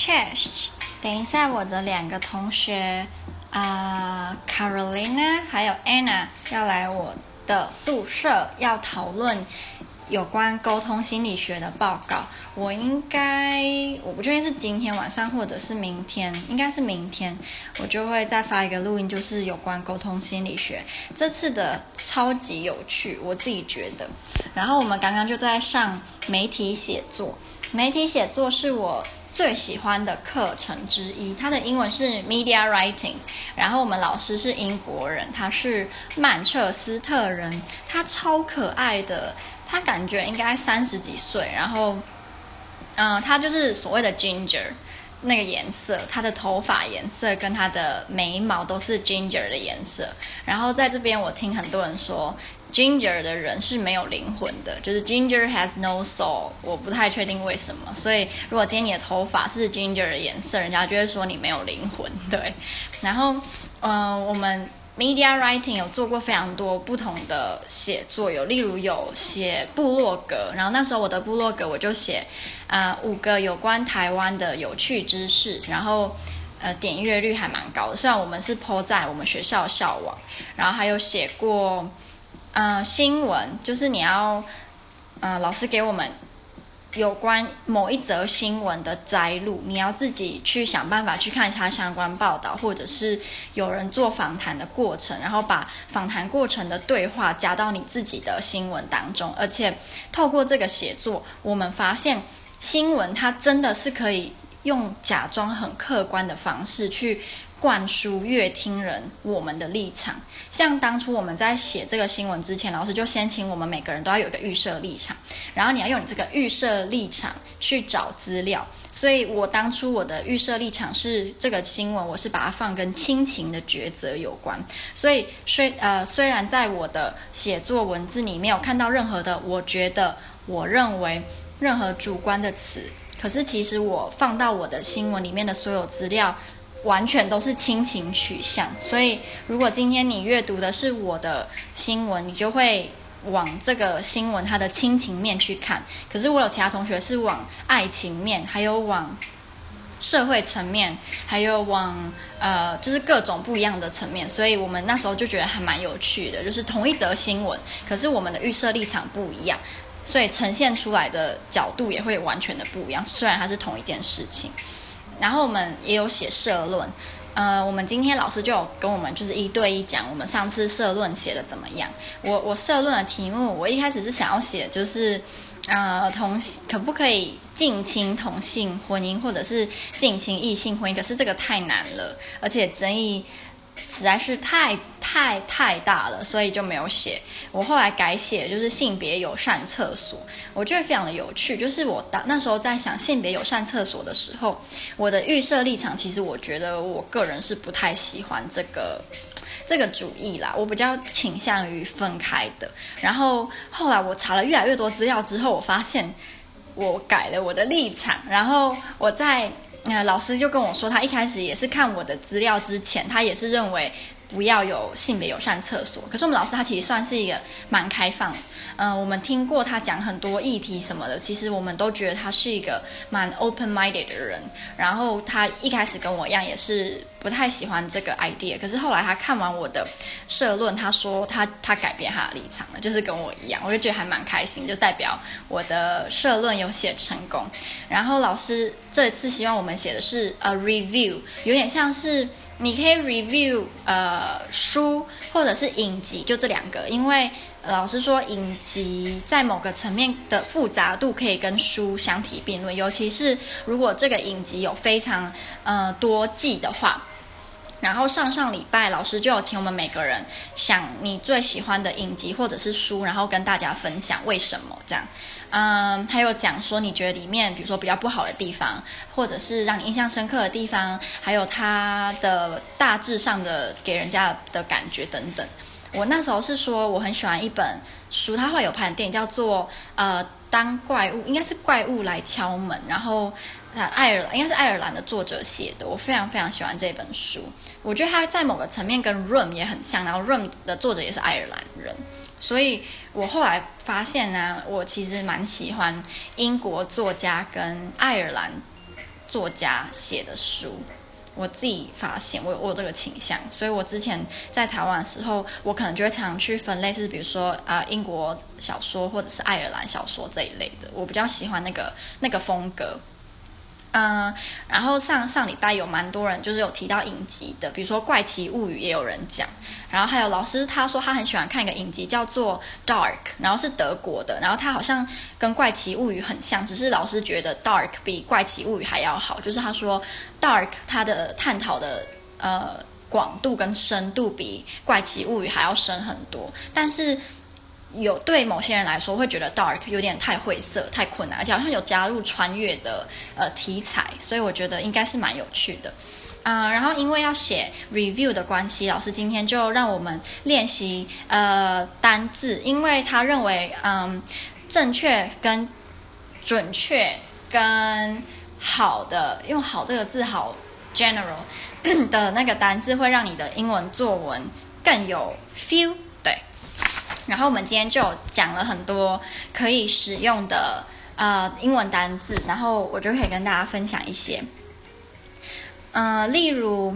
Chest，等一下，我的两个同学啊、呃、，Carolina 还有 Anna 要来我的宿舍，要讨论有关沟通心理学的报告。我应该，我不确定是今天晚上或者是明天，应该是明天，我就会再发一个录音，就是有关沟通心理学。这次的超级有趣，我自己觉得。然后我们刚刚就在上媒体写作，媒体写作是我。最喜欢的课程之一，它的英文是 Media Writing，然后我们老师是英国人，他是曼彻斯特人，他超可爱的，他感觉应该三十几岁，然后，嗯、他就是所谓的 Ginger，那个颜色，他的头发颜色跟他的眉毛都是 Ginger 的颜色，然后在这边我听很多人说。Ginger 的人是没有灵魂的，就是 Ginger has no soul。我不太确定为什么，所以如果今天你的头发是 Ginger 的颜色，人家就会说你没有灵魂。对，然后，嗯、呃，我们 Media Writing 有做过非常多不同的写作，有例如有写部落格，然后那时候我的部落格我就写，啊、呃，五个有关台湾的有趣知识，然后，呃，点阅率还蛮高的。虽然我们是 po 在我们学校校网，然后还有写过。呃，新闻就是你要，呃，老师给我们有关某一则新闻的摘录，你要自己去想办法去看它相关报道，或者是有人做访谈的过程，然后把访谈过程的对话加到你自己的新闻当中。而且透过这个写作，我们发现新闻它真的是可以用假装很客观的方式去。灌输阅听人我们的立场，像当初我们在写这个新闻之前，老师就先请我们每个人都要有一个预设立场，然后你要用你这个预设立场去找资料。所以我当初我的预设立场是这个新闻，我是把它放跟亲情的抉择有关。所以虽呃虽然在我的写作文字里没有看到任何的我觉得我认为任何主观的词，可是其实我放到我的新闻里面的所有资料。完全都是亲情取向，所以如果今天你阅读的是我的新闻，你就会往这个新闻它的亲情面去看。可是我有其他同学是往爱情面，还有往社会层面，还有往呃就是各种不一样的层面，所以我们那时候就觉得还蛮有趣的，就是同一则新闻，可是我们的预设立场不一样，所以呈现出来的角度也会完全的不一样。虽然它是同一件事情。然后我们也有写社论，呃，我们今天老师就有跟我们就是一对一讲，我们上次社论写的怎么样？我我社论的题目，我一开始是想要写就是，呃，同可不可以近亲同性婚姻，或者是近亲异性婚姻？可是这个太难了，而且争议。实在是太太太大了，所以就没有写。我后来改写，就是性别友善厕所，我觉得非常的有趣。就是我当那时候在想性别友善厕所的时候，我的预设立场，其实我觉得我个人是不太喜欢这个这个主义啦。我比较倾向于分开的。然后后来我查了越来越多资料之后，我发现我改了我的立场。然后我在。那老师就跟我说，他一开始也是看我的资料之前，他也是认为不要有性别友善厕所。可是我们老师他其实算是一个蛮开放，嗯、我们听过他讲很多议题什么的，其实我们都觉得他是一个蛮 open-minded 的人。然后他一开始跟我一样，也是不太喜欢这个 idea。可是后来他看完我的社论，他说他他改变他的立场了，就是跟我一样，我就觉得还蛮开心，就代表我的社论有写成功。然后老师。这次希望我们写的是 a review，有点像是你可以 review 呃书或者是影集，就这两个。因为老师说影集在某个层面的复杂度可以跟书相提并论，尤其是如果这个影集有非常呃多季的话。然后上上礼拜老师就有请我们每个人想你最喜欢的影集或者是书，然后跟大家分享为什么这样。嗯，还有讲说你觉得里面比如说比较不好的地方，或者是让你印象深刻的地方，还有它的大致上的给人家的感觉等等。我那时候是说我很喜欢一本书，它会有拍的电影叫做呃当怪物，应该是怪物来敲门，然后。爱尔兰应该是爱尔兰的作者写的，我非常非常喜欢这本书。我觉得它在某个层面跟《Room》也很像，然后《Room》的作者也是爱尔兰人，所以我后来发现呢，我其实蛮喜欢英国作家跟爱尔兰作家写的书。我自己发现我有我有这个倾向，所以我之前在台湾的时候，我可能就会常常去分类，是比如说啊、英国小说或者是爱尔兰小说这一类的，我比较喜欢那个那个风格。嗯，然后上上礼拜有蛮多人就是有提到影集的，比如说《怪奇物语》也有人讲，然后还有老师他说他很喜欢看一个影集叫做《Dark》，然后是德国的，然后他好像跟《怪奇物语》很像，只是老师觉得《Dark》比《怪奇物语》还要好，就是他说《Dark》它的探讨的呃广度跟深度比《怪奇物语》还要深很多，但是。有对某些人来说会觉得 dark 有点太晦涩、太困难，而且好像有加入穿越的呃题材，所以我觉得应该是蛮有趣的。嗯、然后因为要写 review 的关系，老师今天就让我们练习呃单字，因为他认为嗯、正确跟准确跟好的用好这个字好 general 的那个单字会让你的英文作文更有 feel。然后我们今天就讲了很多可以使用的呃英文单字，然后我就可以跟大家分享一些。嗯、呃，例如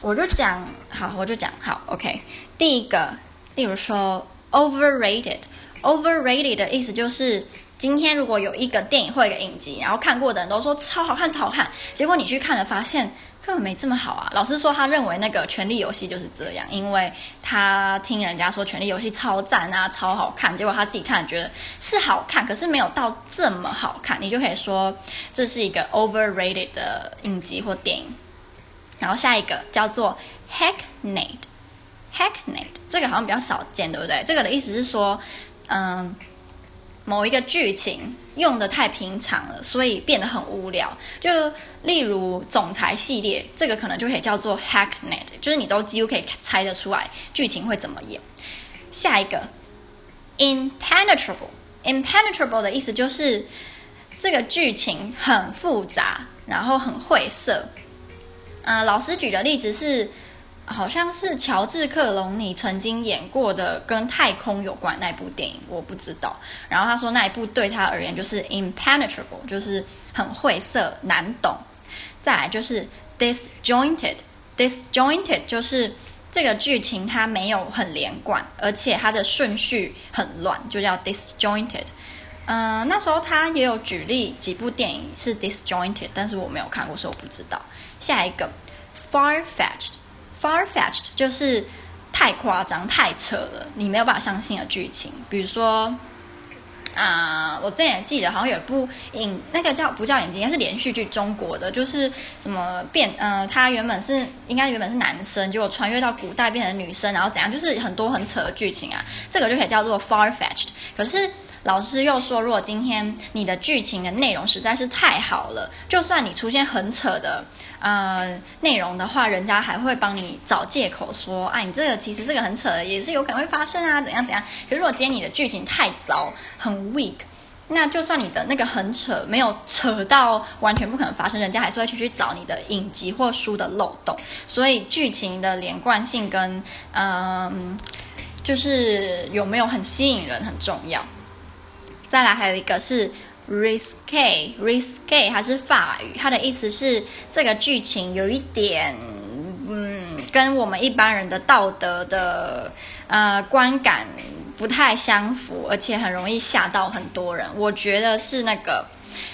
我就讲好，我就讲好，OK。第一个，例如说 overrated，overrated 的意思就是今天如果有一个电影或一个影集，然后看过的人都说超好看，超好看，结果你去看了发现。根本没这么好啊！老师说他认为那个《权力游戏》就是这样，因为他听人家说《权力游戏》超赞啊，超好看，结果他自己看觉得是好看，可是没有到这么好看，你就可以说这是一个 overrated 的影集或电影。然后下一个叫做 hackneyed，hackneyed 这个好像比较少见，对不对？这个的意思是说，嗯。某一个剧情用得太平常了，所以变得很无聊。就例如总裁系列，这个可能就可以叫做 hacknet，就是你都几乎可以猜得出来剧情会怎么演。下一个 impenetrable，impenetrable 的意思就是这个剧情很复杂，然后很晦涩。呃，老师举的例子是。好像是乔治克隆尼曾经演过的跟太空有关那部电影，我不知道。然后他说那一部对他而言就是 impenetrable，就是很晦涩难懂。再来就是 disjointed，disjointed 就是这个剧情它没有很连贯，而且它的顺序很乱，就叫 disjointed。嗯、那时候他也有举例几部电影是 disjointed，但是我没有看过，所以我不知道。下一个 far-fetched。Far-fetched 就是太夸张、太扯了，你没有办法相信的剧情。比如说，啊、我之前也记得好像有一部影，那个叫不叫影集，应该是连续剧，中国的，就是什么变，呃，他原本是应该原本是男生，结果穿越到古代变成女生，然后怎样，就是很多很扯的剧情啊。这个就可以叫做 Far-fetched。可是。老师又说，如果今天你的剧情的内容实在是太好了，就算你出现很扯的呃内容的话，人家还会帮你找借口说，哎，你这个其实这个很扯，也是有可能会发生啊，怎样怎样。可是如果今天你的剧情太糟，很 weak，那就算你的那个很扯，没有扯到完全不可能发生，人家还是会去去找你的影集或书的漏洞。所以剧情的连贯性跟嗯、就是有没有很吸引人很重要。再来还有一个是 risque，risque 还是法语，它的意思是这个剧情有一点，嗯，跟我们一般人的道德的呃观感不太相符，而且很容易吓到很多人。我觉得是那个，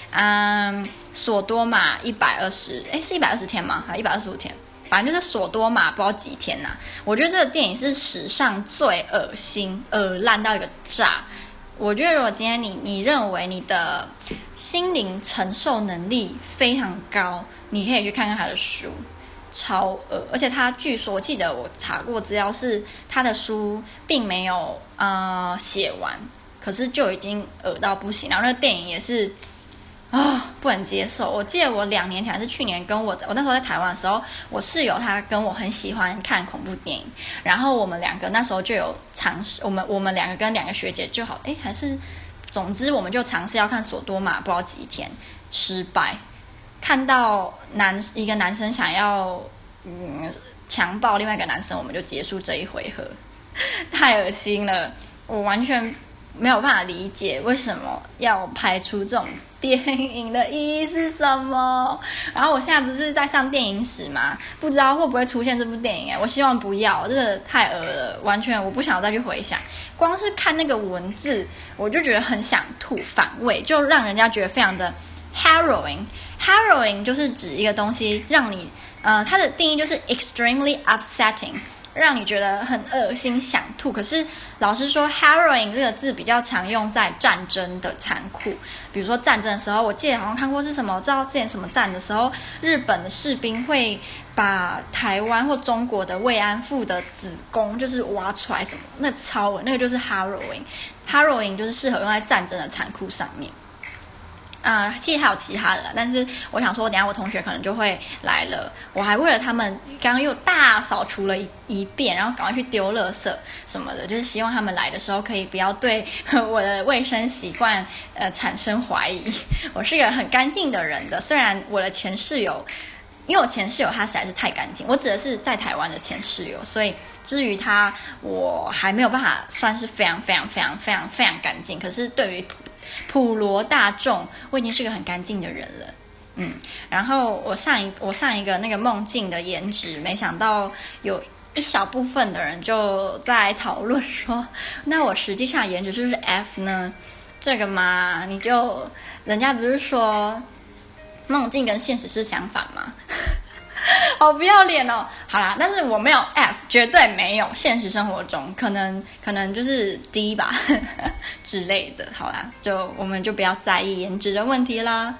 嗯，索多玛一百二十，诶，是一百二十天吗？还一百二十五天？反正就是索多玛不知道几天呐、我觉得这个电影是史上最恶心、恶烂到一个炸。我觉得，如果今天你你认为你的心灵承受能力非常高，你可以去看看他的书，超恶。而且他据说，我记得我查过资料，是他的书并没有啊写完，可是就已经恶到不行。然后那个电影也是。啊、不能接受！我记得我两年前还是去年，跟我我那时候在台湾的时候，我室友他跟我很喜欢看恐怖电影，然后我们两个那时候就有尝试，我们我们两个跟两个学姐就好，诶，还是，总之我们就尝试要看索多玛，不知道几天，失败，看到男一个男生想要嗯强暴另外一个男生，我们就结束这一回合，太恶心了，我完全没有办法理解为什么要拍出这种。电影的意义是什么？然后我现在不是在上电影史吗？不知道会不会出现这部电影？哎，我希望不要，这个太恶了，完全我不想再去回想。光是看那个文字，我就觉得很想吐，反胃，就让人家觉得非常的 harrowing。harrowing 就是指一个东西让你，呃，它的定义就是 extremely upsetting。让你觉得很恶心、想吐。可是老实说，harrowing 这个字比较常用在战争的残酷，比如说战争的时候，我记得好像看过是什么，我知道之前什么战的时候，日本的士兵会把台湾或中国的慰安妇的子宫就是挖出来什么，那超恶，那个就是 harrowing，harrowing 就是适合用在战争的残酷上面。啊、呃，其实还有其他的，但是我想说，等下我同学可能就会来了，我还为了他们刚刚又大扫除了一一遍，然后赶快去丢垃圾什么的，就是希望他们来的时候可以不要对我的卫生习惯呃产生怀疑。我是一个很干净的人的，虽然我的前室友，因为我前室友他实在是太干净，我指的是在台湾的前室友，所以至于他，我还没有办法算是非常非常非常非常非常干净。可是对于普罗大众，我已经是个很干净的人了，嗯。然后我上一我上一个那个梦境的颜值，没想到有一小部分的人就在讨论说，那我实际上颜值是不是 F 呢？这个嘛，你就人家不是说梦境跟现实是相反吗？好 不要脸哦！好啦，但是我没有 F，绝对没有。现实生活中可能可能就是 D 吧 之类的。好啦，就我们就不要在意颜值的问题啦。